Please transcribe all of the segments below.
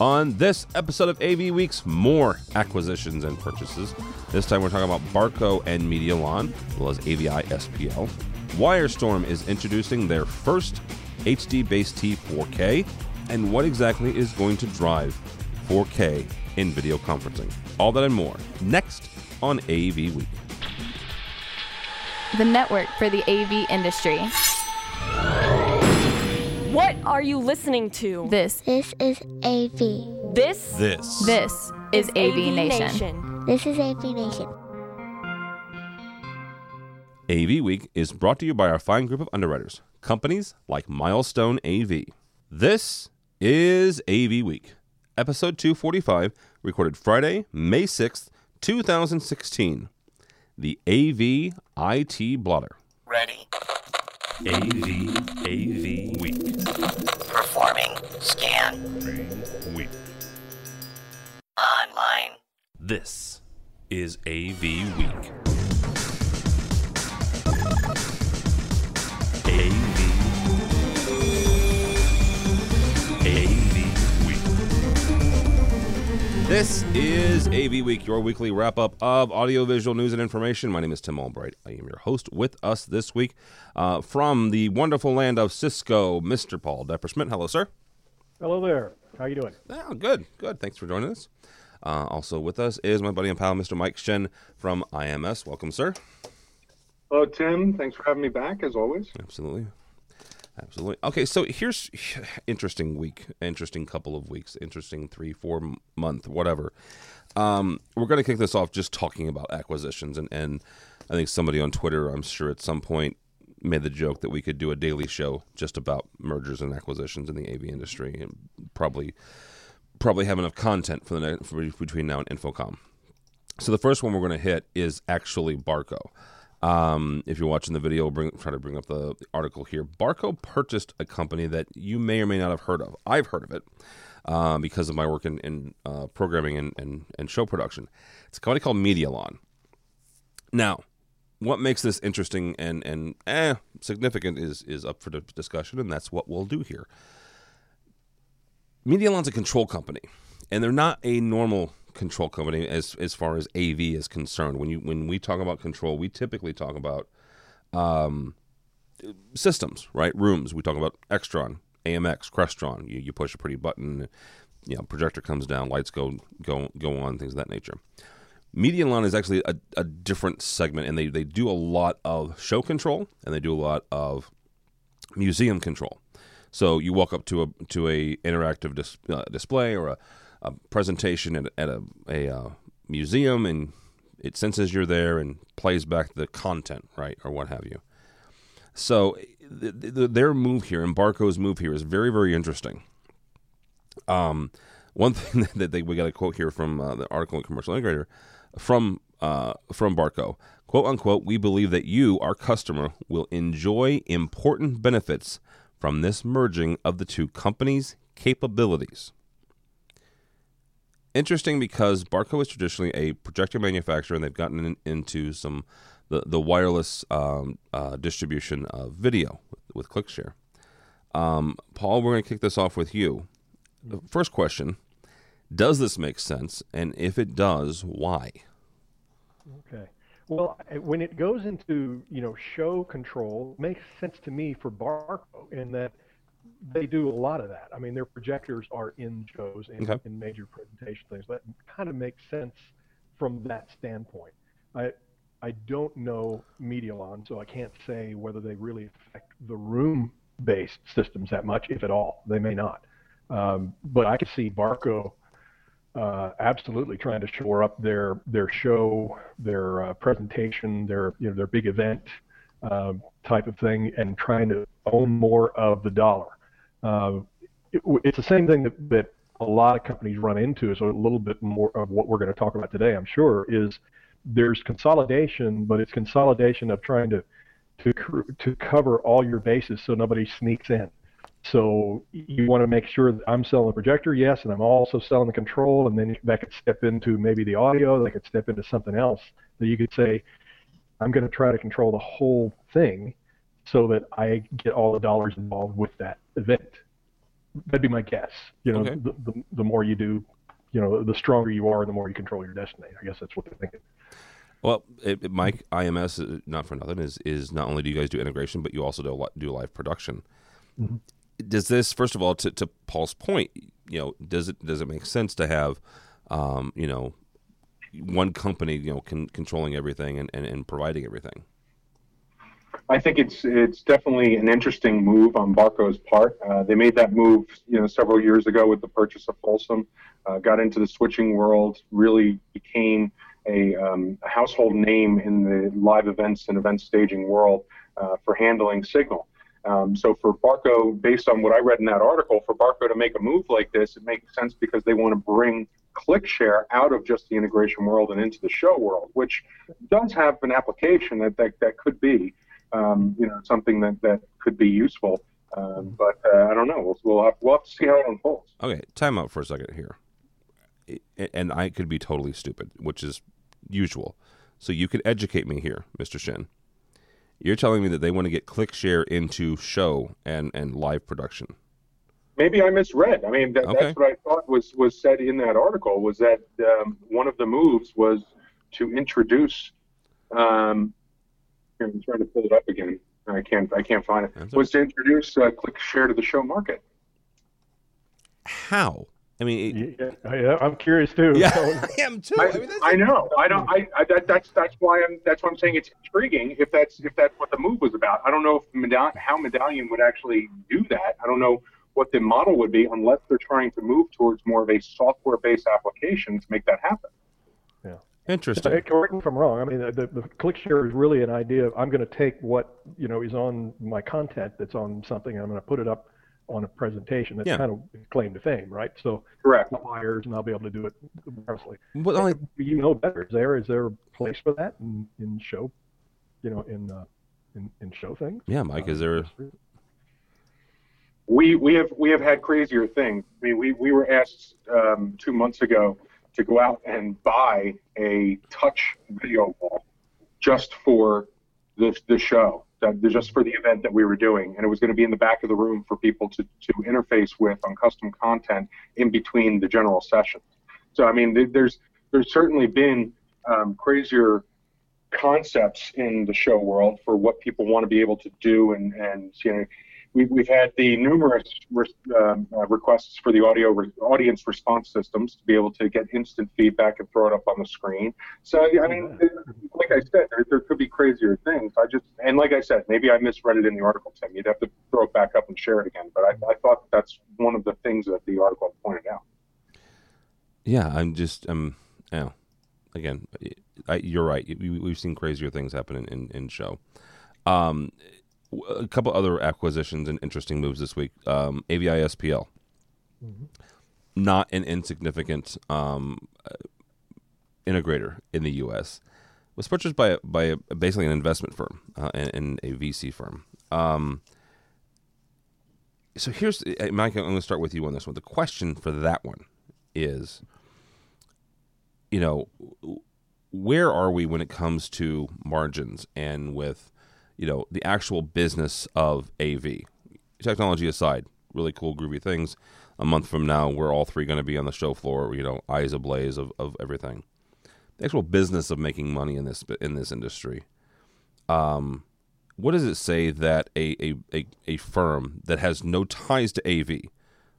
On this episode of AV Weeks, more acquisitions and purchases. This time we're talking about Barco and Medialon, as well as AVI SPL. Wirestorm is introducing their first HDBaseT 4K, and what exactly is going to drive 4K in video conferencing. All that and more next on AV Week. The network for the AV industry. What are you listening to? This, This is AV. This This. this is AV, Nation. This is AV Nation. AV Week is brought to you by our fine group of underwriters, companies like Milestone AV. This is AV Week, episode 245, recorded Friday, May 6th, 2016. The AV IT Blotter. Ready. AV AV Week. Performing. Scan. Week. Online. This is AV Week. This is AV Week, your weekly wrap up of audiovisual news and information. My name is Tim Albright. I am your host with us this week uh, from the wonderful land of Cisco, Mr. Paul Deppersmith. Hello, sir. Hello there. How you doing? Oh, good, good. Thanks for joining us. Uh, also with us is my buddy and pal, Mr. Mike Shen from IMS. Welcome, sir. Hello, Tim. Thanks for having me back, as always. Absolutely. Absolutely. Okay, so here's interesting week, interesting couple of weeks, interesting three, four month, whatever. Um, we're going to kick this off just talking about acquisitions, and and I think somebody on Twitter, I'm sure at some point, made the joke that we could do a daily show just about mergers and acquisitions in the AV industry, and probably probably have enough content for the next, for between now and InfoComm. So the first one we're going to hit is actually Barco. Um, if you're watching the video, bring try to bring up the, article here. Barco purchased a company that you may or may not have heard of. I've heard of it uh, because of my work in, in uh, programming and, and, and show production. It's a company called Medialon. Now, what makes this interesting and and eh, significant is is up for discussion, and that's what we'll do here. Medialon's a control company, and they're not a normal control company as as far as AV is concerned. When you when we talk about control, we typically talk about um, systems, right? Rooms. We talk about Extron, AMX, Crestron. You you push a pretty button, you know, projector comes down, lights go go go on, things of that nature. Medialon is actually a, a different segment, and they, they do a lot of show control, and they do a lot of museum control. So you walk up to a to a interactive dis, uh, display or a, a presentation at, at a, a uh, museum, and it senses you're there and plays back the content, right, or what have you. So th- th- their move here and Barco's move here is very very interesting. Um, one thing that they, we got a quote here from uh, the article in Commercial Integrator from uh, from Barco, quote unquote, we believe that you, our customer, will enjoy important benefits from this merging of the two companies' capabilities. Interesting because Barco is traditionally a projector manufacturer, and they've gotten in, into some the the wireless um, uh, distribution of video with, with ClickShare. Um, Paul, we're going to kick this off with you. The first question: Does this make sense? And if it does, why? Okay. Well, when it goes into you know show control, makes sense to me for Barco in that they do a lot of that. I mean, their projectors are in shows and Okay. in major presentation things. That kind of makes sense from that standpoint. I I don't know Medialon, so I can't say whether they really affect the room-based systems that much, if at all. They may not. Um, but I could see Barco uh, absolutely trying to shore up their their show, their uh, presentation, their you know their big event um, type of thing, and trying to own more of the dollar. Uh, it, it's the same thing that, that a lot of companies run into. Is a little bit more of what we're going to talk about today. I'm sure is there's consolidation, but it's consolidation of trying to to to cover all your bases so nobody sneaks in. So you want to make sure that I'm selling the projector, yes, and I'm also selling the control, and then that could step into maybe the audio, that could step into something else that you could say, I'm going to try to control the whole thing so that I get all the dollars involved with that event. that'd be my guess. You know, Okay. the, the the more you do, you know, the stronger you are, the more you control your destiny. I guess that's what they're thinking. Well, it, it- Mike, IMS, uh, not for nothing, is is not only do you guys do integration, but you also do li- do live production. Does this, first of all, to, to Paul's point, you know, does it does it make sense to have, um, you know, one company, you know, con- controlling everything and, and, and providing everything? I think it's it's definitely an interesting move on Barco's part. Uh, they made that move, you know, several years ago with the purchase of Folsom. Uh, got into the switching world, really became a, um, a household name in the live events and event staging world uh, for handling signal. Um, so for Barco, based on what I read in that article, for Barco to make a move like this, it makes sense because they want to bring ClickShare out of just the integration world and into the show world, which does have an application that that, that could be, um, you know, something that, that could be useful. Um, but uh, I don't know. We'll, we'll, have, we'll have to see how it unfolds. Okay, time out for a second here. And I could be totally stupid, which is usual. So you could educate me here, Mr. Shin. You're telling me that they want to get ClickShare into show and, and live production. Maybe I misread. I mean, that, Okay. that's what I thought was, was said in that article was that um, one of the moves was to introduce. Um, I'm trying to pull it up again. I can't. I can't find it. That's Was to introduce uh, ClickShare to the show market. How? I mean, it- Yeah, I, I'm curious too. yeah, I am too. I, I mean, I know. I don't. I, I that, that's that's why I'm. That's why I'm saying it's intriguing. If that's if that's what the move was about. I don't know if Medialon, how Medialon would actually do that. I don't know what the model would be unless they're trying to move towards more of a software-based application to make that happen. Interesting. Hey, Correct me if I'm wrong. I mean, the, the ClickShare is really an idea of I'm going to take what you know is on my content that's on something, and I'm going to put it up on a presentation. That's Yeah. kind of claim to fame, right? So Correct. buyers, and I'll be able to do it wirelessly. But only, You know better. Is there is there a place for that in, in show, you know, in uh, in, in show things? yeah, Mike, is there? We we have we have had crazier things. I mean, we we were asked um, two months ago to go out and buy a touch video wall just for the the show, that, just for the event that we were doing, and it was going to be in the back of the room for people to to interface with on custom content in between the general sessions. So I mean, there's there's certainly been um, crazier concepts in the show world for what people want to be able to do and and you know we've, we've had the numerous re- um, uh, requests for the audio re- audience response systems to be able to get instant feedback and throw it up on the screen. So I mean, like I said, there, there could be crazier things. I just and like I said, maybe I misread it in the article, Tim. You'd have to throw it back up and share it again. But I, I thought that's one of the things that the article pointed out. Yeah, I'm just, um, yeah. Again, I, you're right. We, we've seen crazier things happen in, in, in show. Um, a couple other acquisitions and interesting moves this week. Um, AVI SPL, not an insignificant um, uh, integrator in the U.S. Was purchased by by a, basically an investment firm uh, and, and a VC firm. Um, so here's uh, Mike. I'm going to start with you on this one. The question for that one is, you know, where are we when it comes to margins and with, you know, the actual business of AV? Technology aside, really cool, groovy things. A month from now, we're all three going to be on the show floor, you know, eyes ablaze of, of everything. The actual business of making money in this in this industry. Um, what does it say that a, a, a, a firm that has no ties to AV,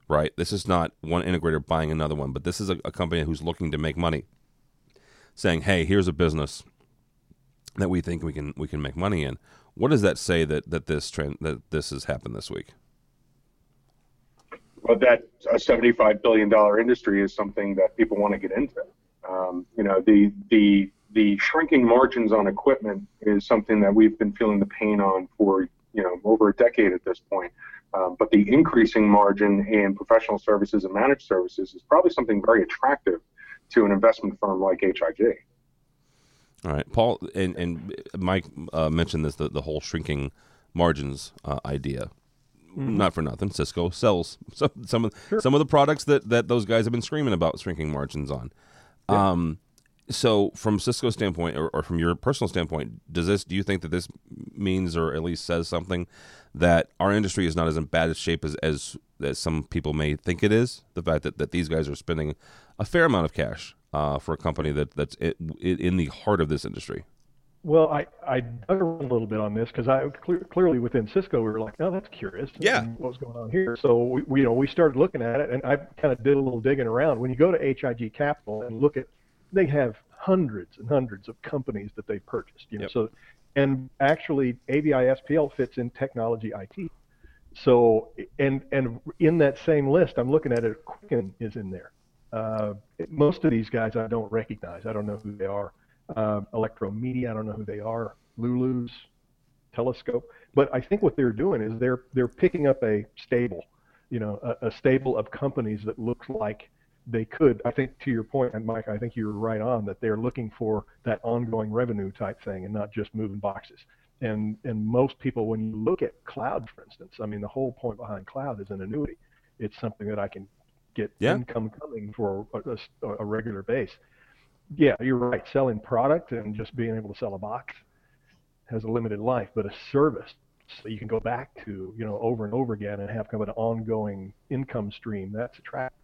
right? This is not one integrator buying another one, but this is a, a company who's looking to make money, saying, "Hey, here's a business that we think we can we can make money in." What does that say that that this trend that this has happened this week? Well, that a $75 billion industry is something that people want to get into. Um, you know, the the the shrinking margins on equipment is something that we've been feeling the pain on for you know over a decade at this point. Um, but the increasing margin in professional services and managed services is probably something very attractive to an investment firm like HIG. All right, Paul and and Mike uh, mentioned this the, the whole shrinking margins uh, idea. Not for nothing, Cisco sells some some of some of the products that that those guys have been screaming about shrinking margins on. Um, so from Cisco's standpoint, or, or from your personal standpoint, does this do you think that this means, or at least says something that our industry is not as in bad a shape as as as some people may think it is. The fact that, that these guys are spending a fair amount of cash uh, for a company that that's i in the heart of this industry. Well, I, I dug a little bit on this because I clear, clearly within Cisco we were like, oh, that's curious. Yeah. And What's going on here? So we, we you know we started looking at it, and I kind of did a little digging around. When you go to HIG Capital and look at, they have hundreds and hundreds of companies that they purchased. You know, Yep. so and actually AVI SPL fits in technology IT. So and and in that same list, I'm looking at it. Quicken is in there. Uh, most of these guys I don't recognize. I don't know who they are. Uh, Electromedia, I don't know who they are. Lulu's, Telescope. But I think what they're doing is they're they're picking up a stable, you know, a, a stable of companies that looks like they could. I think to your point, and Mike, I think you're right on that they're looking for that ongoing revenue type thing and not just moving boxes. And and most people, when you look at cloud, for instance, I mean, the whole point behind cloud is an annuity. It's something that I can get Yeah. income coming for a, a, a regular base. Yeah, you're right. Selling product and just being able to sell a box has a limited life, but a service so you can go back to, you know, over and over again and have kind of an ongoing income stream. That's attractive.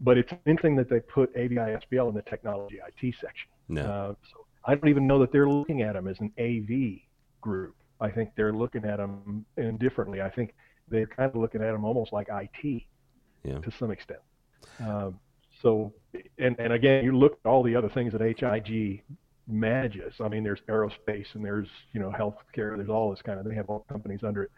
But it's interesting that they put AVI SPL in the technology IT section. No. Uh, so I don't even know that they're looking at them as an AV group. I think they're looking at them indifferently. I think they're kind of looking at them almost like IT Yeah. to some extent. Um, so, and, and again, you look at all the other things that HIG manages. I mean, there's aerospace and there's, you know, healthcare. There's all this kind of, they have all companies under it.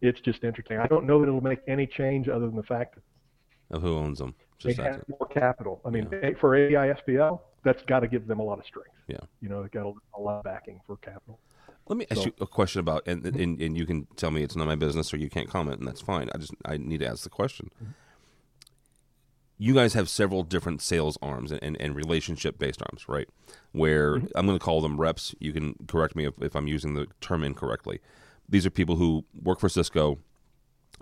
It's just interesting. I don't know that it'll make any change other than the fact that Of who owns them? they Just that's have it. more capital. I mean, A- for AVI SPL, that's got to give them a lot of strength. Yeah. You know, they've got a, a lot of backing for capital. Let me ask So- you a question about, and, and and you can tell me it's not my business or you can't comment, and that's fine. I just I need to ask the question. You guys have several different sales arms and, and, and relationship based arms, right? Where I'm going to call them reps. You can correct me if, if I'm using the term incorrectly. These are people who work for Cisco.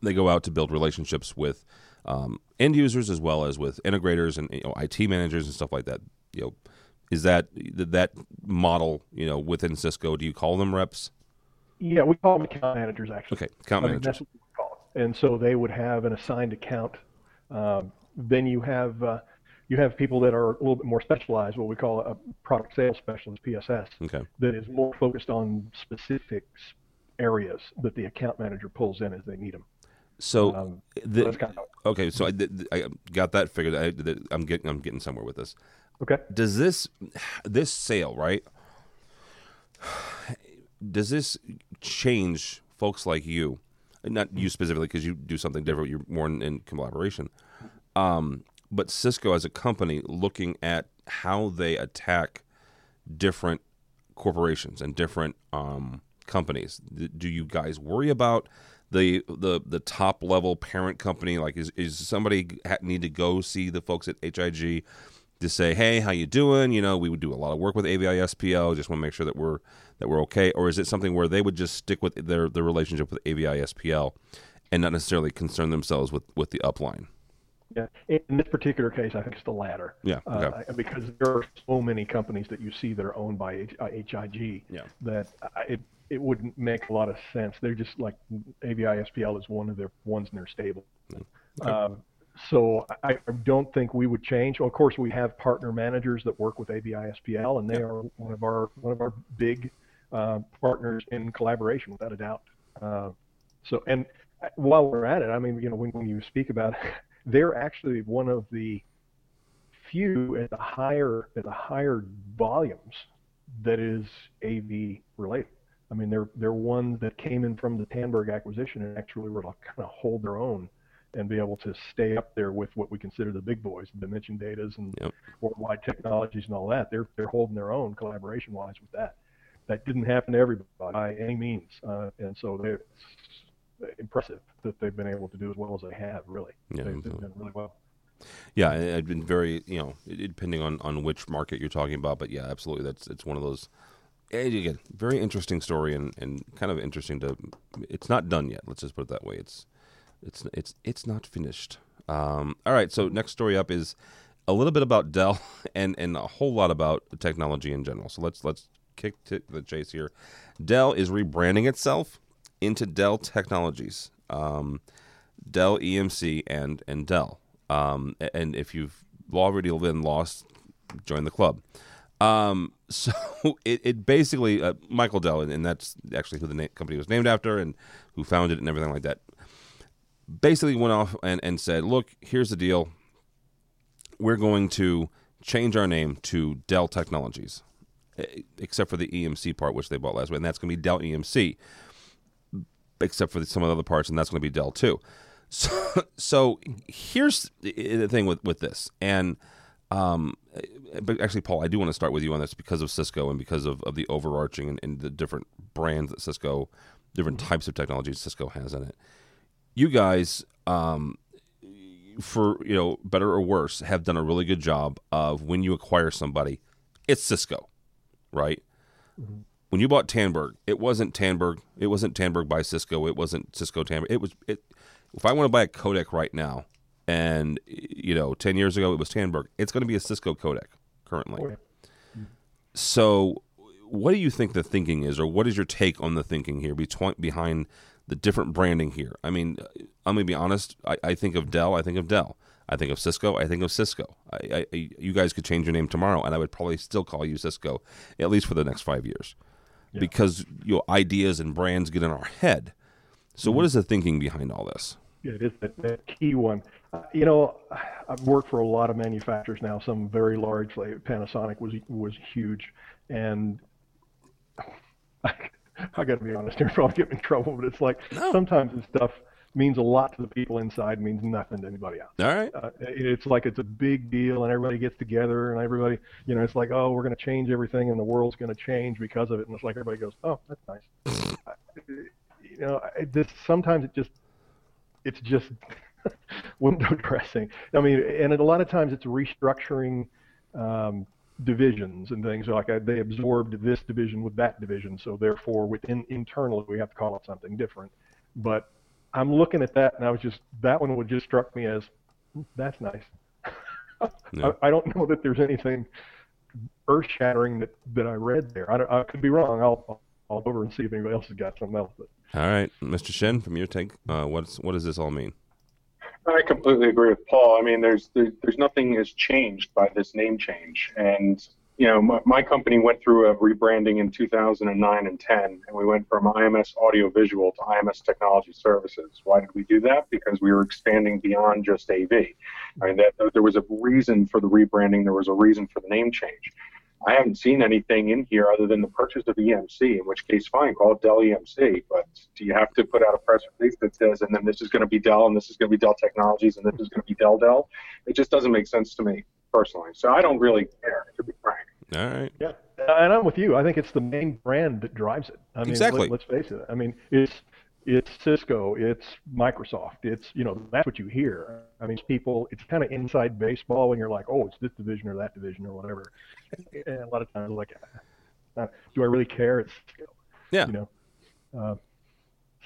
They go out to build relationships with um, end users as well as with integrators and you know, IT managers and stuff like that. You know, is that that model? You know, within Cisco, do you call them reps? Yeah, we call them account managers actually. Okay, account I managers. that's what we call. And so they would have an assigned account. Um, then you have uh, you have people that are a little bit more specialized, what we call a product sales specialist (PSS), Okay. that is more focused on specific areas that the account manager pulls in as they need them. So, Um, the, that's kind of okay, so I, I got that figured. I, I'm getting I'm getting somewhere with this. Okay. Does this this sale right? Does this change folks like you? Not you specifically, because you do something different. You're more in, in collaboration. Um, but Cisco as a company looking at how they attack different corporations and different um, companies. Do you guys worry about the the the top level parent company? Like, is is somebody need to go see the folks at HIG to say, hey, how you doing? You know, we would do a lot of work with AVI SPL. Just want to make sure that we're that we're okay. Or is it something where they would just stick with their their relationship with AVI SPL and not necessarily concern themselves with with the upline? Yeah. In this particular case, I think it's the latter. Yeah, Uh, because there are so many companies that you see that are owned by H- uh, HIG Yeah. that it it wouldn't make a lot of sense. They're just like AVI SPL is one of their ones in their stable. Um, so I, I don't think we would change. Well, of course, we have partner managers that work with AVI SPL, and they are one of our one of our big uh, partners in collaboration, without a doubt. Uh, so, and uh, while we're at it, I mean, you know, when, when you speak about, they're actually one of the few at the higher at the higher volumes that is AV related. I mean, they're they're one that came in from the Tandberg acquisition and actually were like kind of hold their own and be able to stay up there with what we consider the big boys, the Dimension Datas and Yep. worldwide technologies and all that. They're they're holding their own collaboration wise with that. That didn't happen to everybody by any means, uh, and so they're it's impressive that they've been able to do as well as they have. Really, Yeah, they've, they've done really well. Yeah, I've been very, you know, depending on, on which market you're talking about, but yeah, absolutely, that's it's one of those. And again, very interesting story and, and kind of interesting to. It's not done yet. Let's just put it that way. It's it's it's it's not finished. Um, all right, so next story up is a little bit about Dell and and a whole lot about technology in general. So let's let's kick the chase here. Dell is rebranding itself into Dell Technologies. Um, Dell EMC and and Dell. Um, and if you've already been lost, join the club. Um, so it, it basically uh, Michael Dell, and, and that's actually who the na- company was named after, and who founded it, and everything like that. Basically, went off and, and said, "Look, here's the deal. We're going to change our name to Dell Technologies, except for the EMC part, which they bought last week, and that's going to be Dell EMC, except for some of the other parts, and that's going to be Dell too. So, so here's the the thing with with this, and um, but actually, Paul, I do want to start with you on this because of Cisco and because of, of the overarching and, and the different brands that Cisco, different types of technologies Cisco has in it. You guys, um, for you know, better or worse, have done a really good job of when you acquire somebody, it's Cisco, right? When you bought Tandberg, it wasn't Tandberg. It wasn't Tandberg by Cisco. It wasn't Cisco Tandberg. It was it. If I want to buy a codec right now, and you know, ten years ago it was Tandberg, it's going to be a Cisco codec currently. Okay. So, what do you think the thinking is, or what is your take on the thinking here between behind the different branding here? I mean, I'm going to be honest. I, I think of Dell. I think of Dell. I think of Cisco. I think of Cisco. I, I, you guys could change your name tomorrow, and I would probably still call you Cisco, at least for the next five years, because your ideas and brands get in our head. So, what is the thinking behind all this? Yeah, it is that, that key one. Uh, you know, I've worked for a lot of manufacturers now, some very large. Like Panasonic was was huge, and I, I got to be honest here, probably get me in trouble, but it's like sometimes this stuff means a lot to the people inside, means nothing to anybody else. All right. Uh, it- it's like it's a big deal, and everybody gets together, and everybody, you know, it's like, oh, we're going to change everything, and the world's going to change because of it, and it's like everybody goes, oh, that's nice. You know, this sometimes it just it's just window dressing. I mean, and a lot of times it's restructuring um, divisions and things like uh, they absorbed this division with that division, so therefore within internally we have to call it something different. But I'm looking at that, and I was just that one would just struck me as "Hmm, that's nice. Yeah. I, I don't know that there's anything earth shattering that, that I read there. I, don't- I could be wrong. I'll, I'll over and see if anybody else has got something else. But All right, Mr. Shen, from your take, uh, what's what does this all mean? I completely agree with Paul. I mean, there's there, there's nothing has changed by this name change, and you know, my, my company went through a rebranding in 2009 and 10, and we went from IMS Audio Visual to IMS Technology Services. Why did we do that? Because we were expanding beyond just AV. I mean, that there was a reason for the rebranding. There was a reason for the name change. I haven't seen anything in here other than the purchase of EMC, in which case, fine, call it Dell EMC. But do you have to put out a press release that says, and then this is going to be Dell, and this is going to be Dell Technologies, and this is going to be Dell Dell? It just doesn't make sense to me personally. So I don't really care, to be frank. All right. Yeah, and I'm with you. I think it's the main brand that drives it. I mean, Exactly. Let, us face it. I mean, it's it's Cisco, it's Microsoft, it's you know that's what you hear. I mean, people, it's kind of inside baseball when you're like, oh, it's this division or that division or whatever. And a lot of times, like, uh, do I really care? It's Cisco. Yeah. You know. Uh,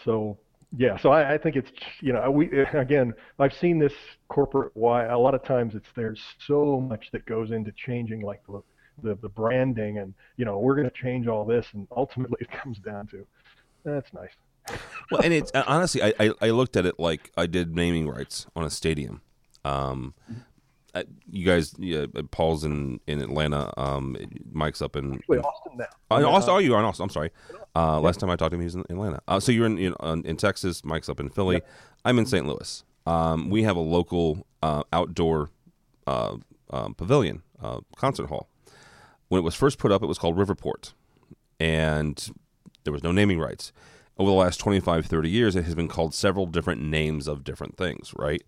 so yeah, so I, I think it's you know we again I've seen this corporate why a lot of times it's there's so much that goes into changing like the the, the branding and you know we're going to change all this and ultimately it comes down to that's nice. Well, and it's uh, honestly, I, I I looked at it like I did naming rights on a stadium. Um, uh, you guys, yeah, Paul's in in Atlanta. Um, Mike's up in. Wait, Austin now. Oh, Austin, oh, you are in Austin. I'm sorry. Uh, last time I talked to him, he was in Atlanta. Uh, so you're in in, uh, in Texas. Mike's up in Philly. I'm in St. Louis. Um, we have a local uh, outdoor uh, um, pavilion uh, concert hall. When it was first put up, it was called Riverport, and there was no naming rights. Over the last 25, 30 years, it has been called several different names of different things, right?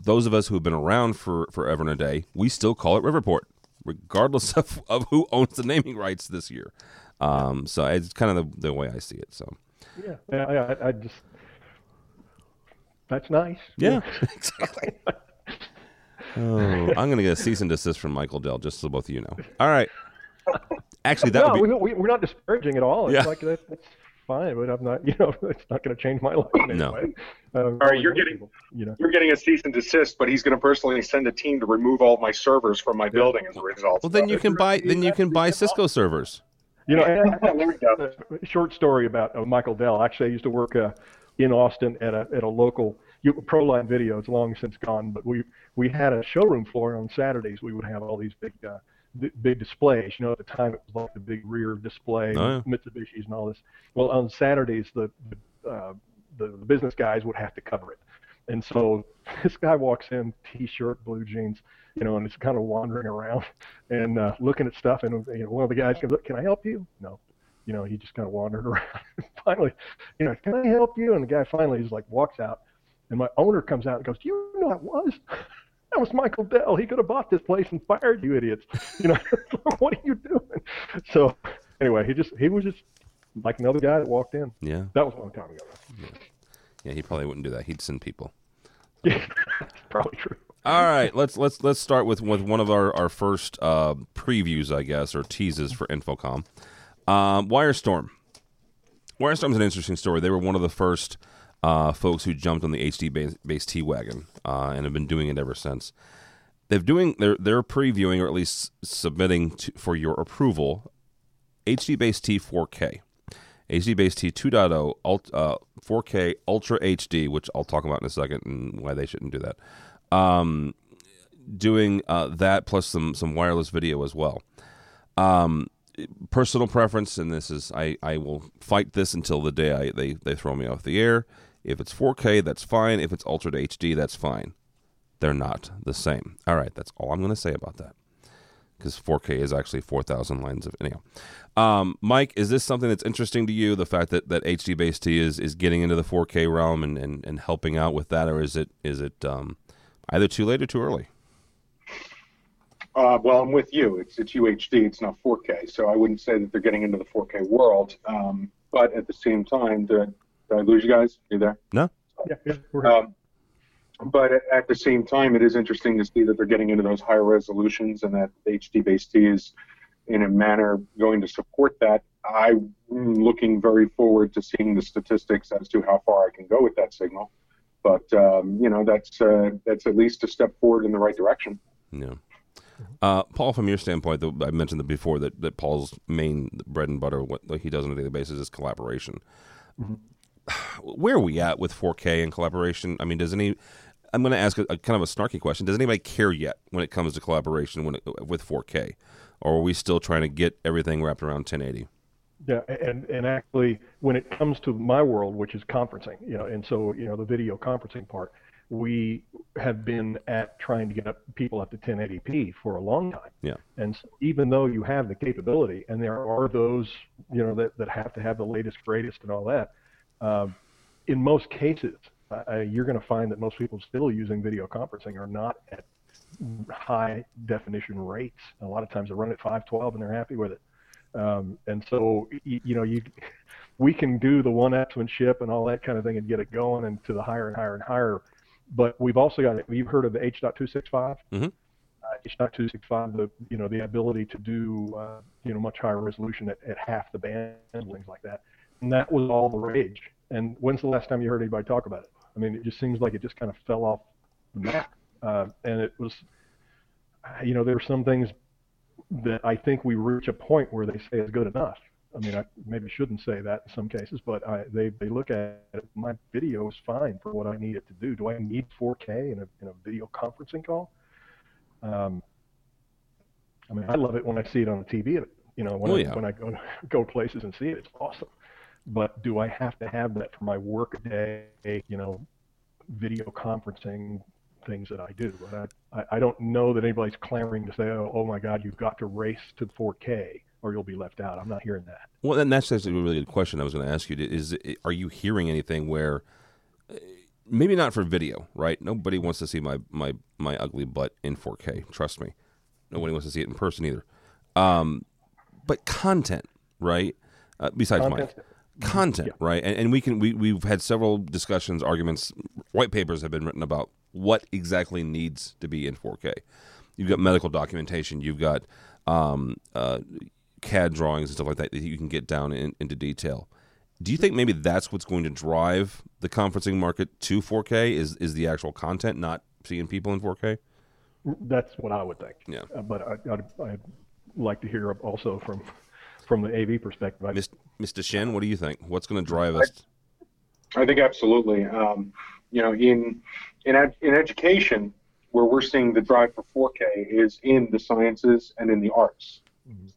Those of us who have been around for forever and a day, we still call it Riverport, regardless of, of who owns the naming rights this year. Um, so it's kind of the, the way I see it. So, Yeah, yeah, I, I- just that's nice. yeah, exactly. Oh, I'm going to get a cease and desist from Michael Dell, just so both of you know. All right. Actually, that no, would be. we, we're not disparaging at all. It's Yeah. like that, that's fine, but I'm not. You know, it's not going to change my life in any No. way. Uh, all right, you're getting- You know. You're getting a cease and desist, but he's going to personally send a team to remove all of my servers from my building as a result. Well, then you can buy. Then you can buy Cisco servers. You know, and there we go. short story about uh, Michael Dell. Actually, I used to work uh, in Austin at a at a local you Proline Video. It's long since gone, but we we had a showroom floor, on Saturdays we would have all these big uh, b- big displays. You know, at the time it was like the big rear display, Oh, yeah. Mitsubishi's and all this. Well, on Saturdays the the, uh, the the business guys would have to cover it, and so this guy walks in, t-shirt, blue jeans, you know, and it's kind of wandering around and uh, looking at stuff. And you know, one of the guys goes, "Look, "Can I help you?" No, you know, he just kind of wandered around. finally, you know, "Can I help you?" And the guy finally is like walks out, and my owner comes out and goes, "Do you know who that was?" That was Michael Dell. He could have bought this place and fired you idiots. You know, what are you doing? So anyway, he just he was just like another guy that walked in. Yeah. That was a long time ago. Yeah, he probably wouldn't do that. He'd send people. Yeah, probably true. All right, let's let's let's start with with one of our our first uh, previews, I guess, or teases for InfoComm. Um, Wirestorm. Wirestorm's an interesting story. They were one of the first uh, folks who jumped on the HD base, T wagon uh, and have been doing it ever since. They're doing they're they're previewing or at least submitting to, for your approval HDBaseT 4K. HDBaseT 2.0 ult, uh, 4K Ultra HD, which I'll talk about in a second and why they shouldn't do that. Um, doing uh, that plus some some wireless video as well. Um, personal preference, and this is I, I will fight this until the day I, they they throw me off the air. If it's 4K, that's fine. If it's Ultra HD, that's fine. They're not the same. All right, that's all I'm going to say about that. Because 4K is actually 4,000 lines of anyhow. Um, Mike, is this something that's interesting to you? The fact that, that HDBaseT is, is getting into the 4K realm and, and, and helping out with that, or is it is it um, either too late or too early? Uh, well, I'm with you. It's it's UHD. It's not 4K, so I wouldn't say that they're getting into the 4K world. Um, but at the same time, did, did I lose you guys? You there? No. Yeah, yeah, we're here. Um, but at, at the same time, it is interesting to see that they're getting into those higher resolutions and that HDBaseT is in a manner going to support that. I'm looking very forward to seeing the statistics as to how far I can go with that signal. But um, you know, that's uh, that's at least a step forward in the right direction. Yeah. Uh, Paul, from your standpoint, though, I mentioned that before that, that Paul's main bread and butter, what like he does on a daily basis, is collaboration. Where are we at with 4K and collaboration? I mean, does any? I'm going to ask a, a kind of a snarky question. Does anybody care yet when it comes to collaboration when it, with 4K, or are we still trying to get everything wrapped around 1080? Yeah, and and actually, when it comes to my world, which is conferencing, you know, and so you know the video conferencing part, we have been at trying to get up people up to 1080p for a long time. Yeah. And so even though you have the capability, and there are those, you know, that, that have to have the latest, greatest, and all that, uh, in most cases, uh, you're going to find that most people still using video conferencing are not at high definition rates. A lot of times they run at 512 and they're happy with it. Um, and so, you, you know, you we can do the one upsmanship and all that kind of thing and get it going and to the higher and higher and higher. But we've also got, you've heard of the H.265? Mhm. Uh, H.265, the, you know, the ability to do, uh, you know, much higher resolution at, at half the band, things like that. And that was all the rage. And when's the last time you heard anybody talk about it? I mean, it just seems like it just kind of fell off the map. Uh, and it was, you know, there are some things that I think we reach a point where they say is good enough. I mean, I maybe shouldn't say that in some cases, but I, they they look at it, my video is fine for what I need it to do. Do I need 4K in a in a video conferencing call? Um, I mean, I love it when I see it on the TV. You know, when Oh, I when I go go places and see it, it's awesome. But do I have to have that for my work day? You know, video conferencing things that I do. But I, I, don't know that anybody's clamoring to say, oh, oh my God, you've got to race to 4K or you'll be left out. I'm not hearing that. Well, then that's actually a really good question. I was going to ask you: Is are you hearing anything where maybe not for video, right? Nobody wants to see my my my ugly butt in 4K. Trust me, nobody wants to see it in person either. Um, but content, right? Uh, besides Content. Mike, content, right? And, and we can we we've had several discussions, arguments, white papers have been written about what exactly needs to be in 4K. You've got medical documentation. You've got um, uh, CAD drawings and stuff like that that you can get down in, into detail. Do you think maybe that's what's going to drive the conferencing market to 4K? Is is the actual content, not seeing people in 4K? That's what I would think. Yeah. Uh, but I, I'd, I'd like to hear also from from the AV perspective. I, Mis- Mr. Shen, what do you think? What's going to drive us? I think absolutely. Um, you know, in in ed- in education, where we're seeing the drive for 4K is in the sciences and in the arts.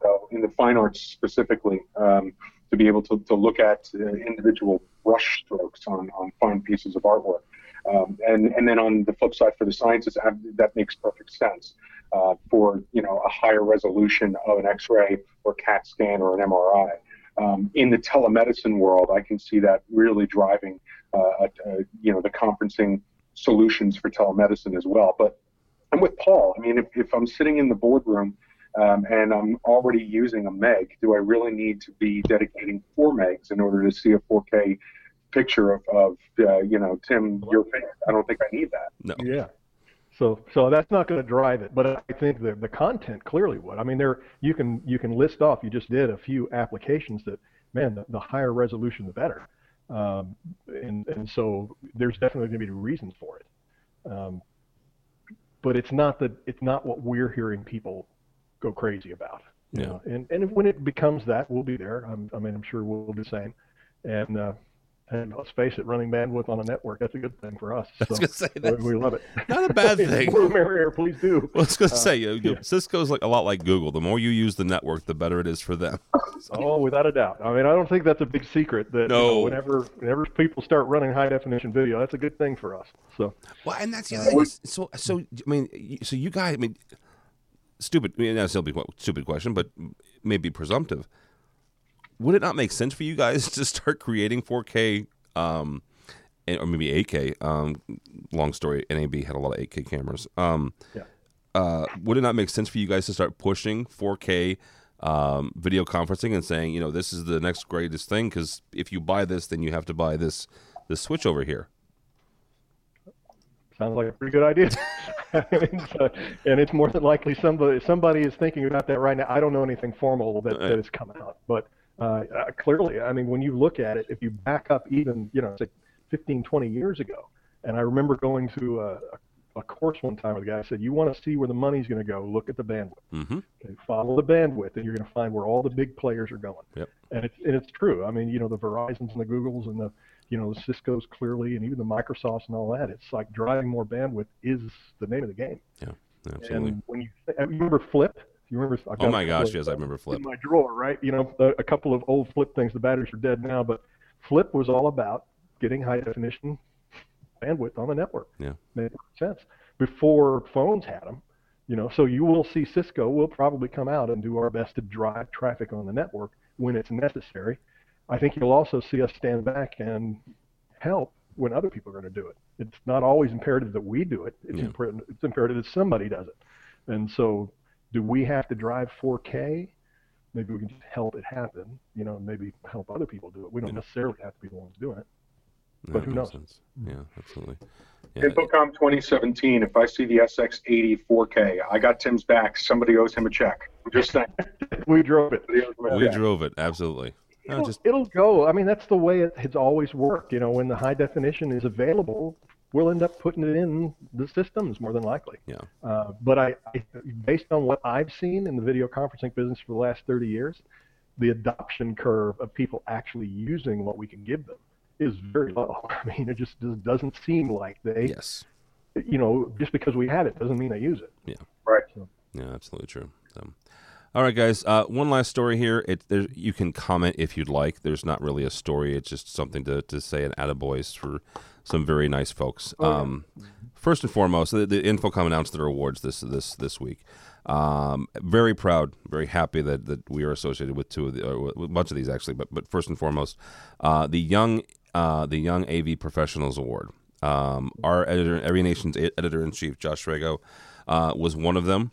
So in the fine arts specifically, um, to be able to, to look at uh, individual brush strokes on, on fine pieces of artwork. Um, and, and then on the flip side for the sciences, that makes perfect sense uh, for you know a higher resolution of an X-ray or CAT scan or an MRI. Um, in the telemedicine world, I can see that really driving uh, uh, you know the conferencing solutions for telemedicine as well. But I'm with Paul. I mean, if, if I'm sitting in the boardroom um, and I'm already using a meg, do I really need to be dedicating four megs in order to see a 4K picture of, of uh, you know, Tim, your face? I don't think I need that. No. Yeah. So, so that's not going to drive it, but I think the the content clearly would. I mean, there you can you can list off. You just did a few applications that, man, the, the higher resolution the better, um, and and so there's definitely going to be reasons for it. Um, but it's not that it's not what we're hearing people go crazy about. You Yeah. know? And and when it becomes that, we'll be there. I'm, I mean, I'm sure we'll do the same. And uh, and let's face it, running bandwidth on a network that's a good thing for us. I was So say we- we love it. not a bad thing. More merrier, please do. Well, I was gonna uh, say, you, you- yeah. Cisco's like a lot like Google. The more you use the network, the better it is for them. Oh, without a doubt. I mean, I don't think that's a big secret that you No. know, whenever whenever people start running high definition video, that's a good thing for us. So Well, and that's the uh, other thing. So, so I mean, so you guys, I mean, stupid. I mean, that's a stupid question, but maybe presumptive. Would it not make sense for you guys to start creating 4K, um, and- or maybe 8K? Um, long story. NAB had a lot of 8K cameras. Um, Yeah. uh, would it not make sense for you guys to start pushing 4K um, video conferencing and saying, you know, this is the next greatest thing? Because if you buy this, then you have to buy this this switch over here. sounds like a pretty good idea. I mean, so- and it's more than likely somebody somebody is thinking about that right now. I don't know anything formal that, that has come out, but uh, uh, clearly, I mean, when you look at it, if you back up even you know, say 15, 20 years ago, and I remember going to a, a course one time with a guy said, "You want to see where the money's going to go? Look at the bandwidth." Mm-hmm. Okay, follow the bandwidth, and you're going to find where all the big players are going. Yep. And it's and it's true. I mean, you know, the Verizon's and the Googles and the you know the Cisco's clearly, and even the Microsofts and all that. It's like driving more bandwidth is the name of the game. Yeah, absolutely. And when you, you remember Flip, you remember? Oh my gosh, Flip yes, I remember uh, Flip. In my drawer, right? You know, a, a couple of old Flip things. The batteries are dead now, but Flip was all about getting high definition bandwidth on the network. Yeah. made sense before phones had them. You know, so you will see Cisco will probably come out and do our best to drive traffic on the network when it's necessary. I think you'll also see us stand back and help when other people are going to do it. It's not always imperative that we do it. It's, Yeah. imperative, it's imperative that somebody does it. And so, do we have to drive 4K? Maybe we can just help it happen. You know, maybe help other people do it. We don't Yeah. necessarily have to be the ones doing it. Yeah, but who makes knows? sense. Yeah, absolutely. Yeah. InfoComm 2017. If I see the SX80 4K, I got Tim's back. Somebody owes him a check. I'm just saying. We drove it. Somebody owes him a We check. drove it. Absolutely. It'll, just it'll go. I mean, that's the way it has always worked. You know, when the high definition is available, we'll end up putting it in the systems more than likely. yeah. Uh, but I, I, based on what I've seen in the video conferencing business for the last 30 years, the adoption curve of people actually using what we can give them is very low. I mean, it just does- doesn't seem like they, Yes. you know, just because we have it doesn't mean they use it. Yeah. Right. Yeah, absolutely true. Um, all right, guys. Uh, one last story here. It there, you can comment if you'd like. There's not really a story. It's just something to, to say an attaboys for some very nice folks. um, First and foremost, the, the InfoComm announced their awards this this this week. Um, very proud, very happy that, that we are associated with two of the, or with a bunch of these actually. But but first and foremost, uh, the young uh, the Young AV Professionals Award. Um, our editor, AV Nation's editor in chief, Josh Srago, uh, was one of them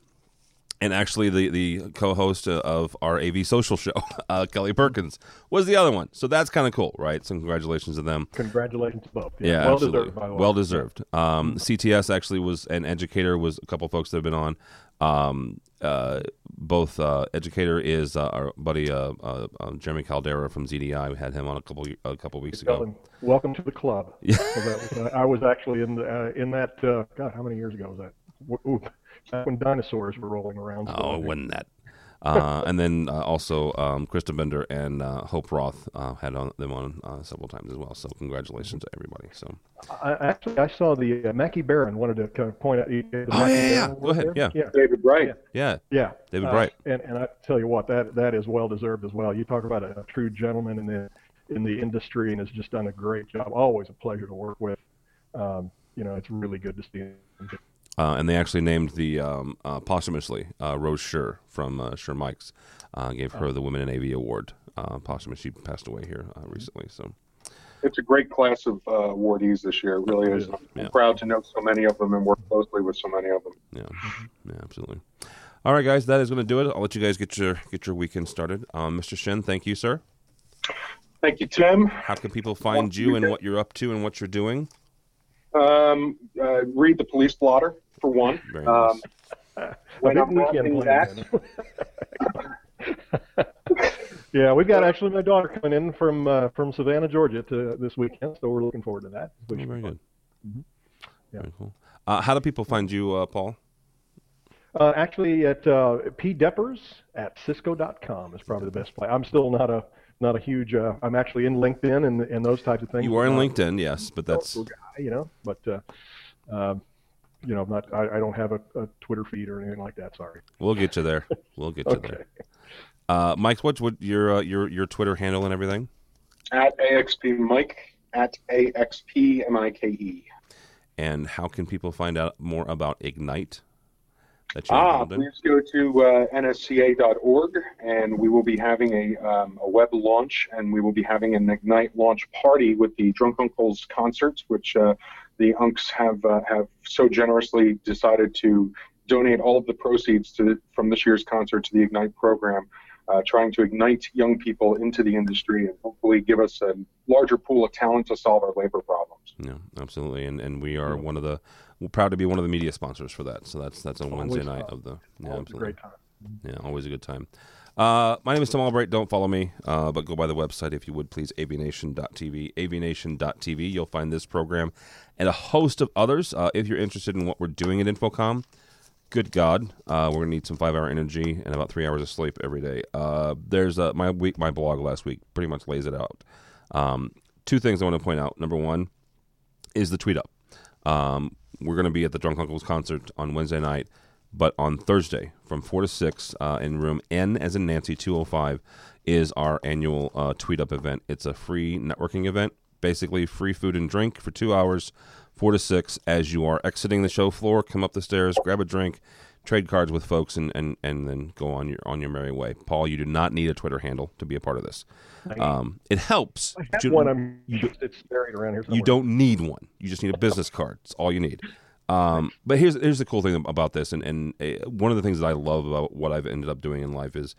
and actually the, the co-host of our AV social show, uh, Kelly Perkins, was the other one. So that's kind of cool, right? So congratulations to them. Congratulations to both. Yeah, well absolutely. deserved, by the way. Well deserved. Um, CTS actually was an educator. Was a couple folks that have been on. Um, uh, both uh, educator is uh, our buddy uh, uh, um, Jeremy Caldera from ZDI. We had him on a couple a couple weeks ago. them, welcome to the club. So that was, I was actually in the, uh, in that. Uh, God, how many years ago was that? Ooh, when dinosaurs were rolling around. So Oh, it wasn't that. Uh, and then uh, also um, Krista Bender and uh, Hope Roth uh, had on, them on uh, several times as well. So congratulations to everybody. So I, actually, I saw the uh, Mackie Barron wanted to kind of point out. The oh Mackie yeah, yeah, yeah. Go ahead. Yeah, yeah, David Bright. yeah. yeah. David Uh, Bright. and and I tell you what, that that is well deserved as well. You talk about a, a true gentleman in the in the industry, and has just done a great job. Always a pleasure to work with. Um, you know, it's really good to see him. Uh, and they actually named the um, uh, posthumously uh, Rose Scher from uh, Mike's uh, gave her the Women in AV award uh, posthumously. She passed away here uh, recently. So It's a great class of uh, awardees this year. It really is. I'm Yeah. proud to know so many of them and work closely with so many of them. yeah, yeah, absolutely. All right, guys, that is going to do it. I'll let you guys get your get your weekend started. Um, Mr. Shen, thank you, sir. Thank you, Tim. How can people find you and what you're up to and what you're doing? Um, uh, read the police blotter for one. Very Um, A when I'm weekend wrapping that, yeah, we've got actually my daughter coming in from uh, from Savannah, Georgia, to this weekend, so we're looking forward to that. Oh, very good. Yeah. Very cool. Uh, how do people find you, uh, Paul? Uh, actually, at uh, pdeppers at cisco.com is probably the best place. I'm still not a not a huge. Uh, I'm actually in LinkedIn and and those types of things. You are in Uh, LinkedIn, yes, but that's local guy, you know, but uh, um, you know, I'm not. I, I don't have a, a Twitter feed or anything like that. Sorry. we'll get you there. We'll get you Okay. there. Uh, Mike, what's what your uh, your your Twitter handle and everything? at AXP Mike at AXP M I K E. And how can people find out more about Ignite? Ah, please go to uh, nsca.org, and we will be having a, um, a web launch, and we will be having an Ignite launch party with the Drunk Uncles concerts, which uh, the Unks have uh, have so generously decided to donate all of the proceeds to from this year's concert to the Ignite program, uh, trying to ignite young people into the industry and hopefully give us a larger pool of talent to solve our labor problems. Yeah, absolutely. And and we are one of the we're proud to be one of the media sponsors for that. So that's that's on Wednesday night fun. of the yeah, Always a great time. Yeah, always a good time. Uh, my name is Tim Albright. Don't follow me, uh, but go by the website if you would please, avnation.tv. avnation.tv. You'll find this program and a host of others. Uh, if you're interested in what we're doing at InfoComm, good God, uh, we're gonna need some five-hour energy and about three hours of sleep every day. Uh, there's uh, my week, my blog last week pretty much lays it out. Um, two things I want to point out. Number one is the tweet up. Um, we're to be at the Drunk Uncles concert on Wednesday night, but on Thursday from 4 to 6 uh, in room N as in Nancy 205 is our annual uh, tweet up event. It's a free networking event, basically free food and drink for two hours, 4 to 6. As you are exiting the show floor, come up the stairs, grab a drink, trade cards with folks, and, and, and then go on your on your merry way. Paul, you do not need a Twitter handle to be a part of this. Um, it helps. I have you- one. I'm just it's buried around here. Somewhere. you don't need one. You just need a business card. It's all you need. Um, but here's here's the cool thing about this, and and uh, one of the things that I love about what I've ended up doing in life is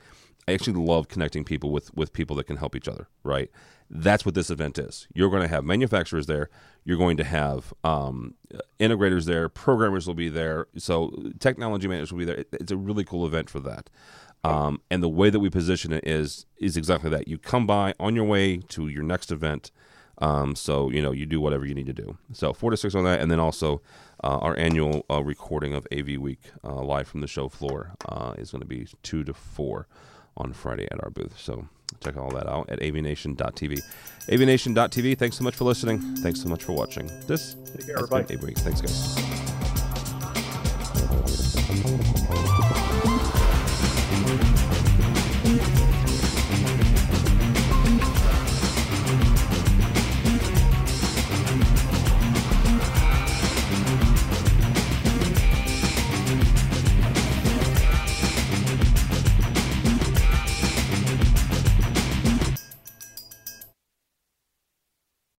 I actually love connecting people with with people that can help each other. Right. That's what this event is. You're going to have manufacturers there. You're going to have um, integrators there. Programmers will be there. So technology managers will be there. It- it's a really cool event for that. Um, and the way that we position it is is exactly that. You come by on your way to your next event. Um, so you know you do whatever you need to do. So four to six on that, and then also uh, our annual uh, recording of AV Week uh, live from the show floor uh, is going to be two to four on Friday at our booth. So check all that out at avnation.tv. avnation.tv. Thanks so much for listening. Thanks so much for watching. This Take care, has been everybody. AV Week. Thanks, guys.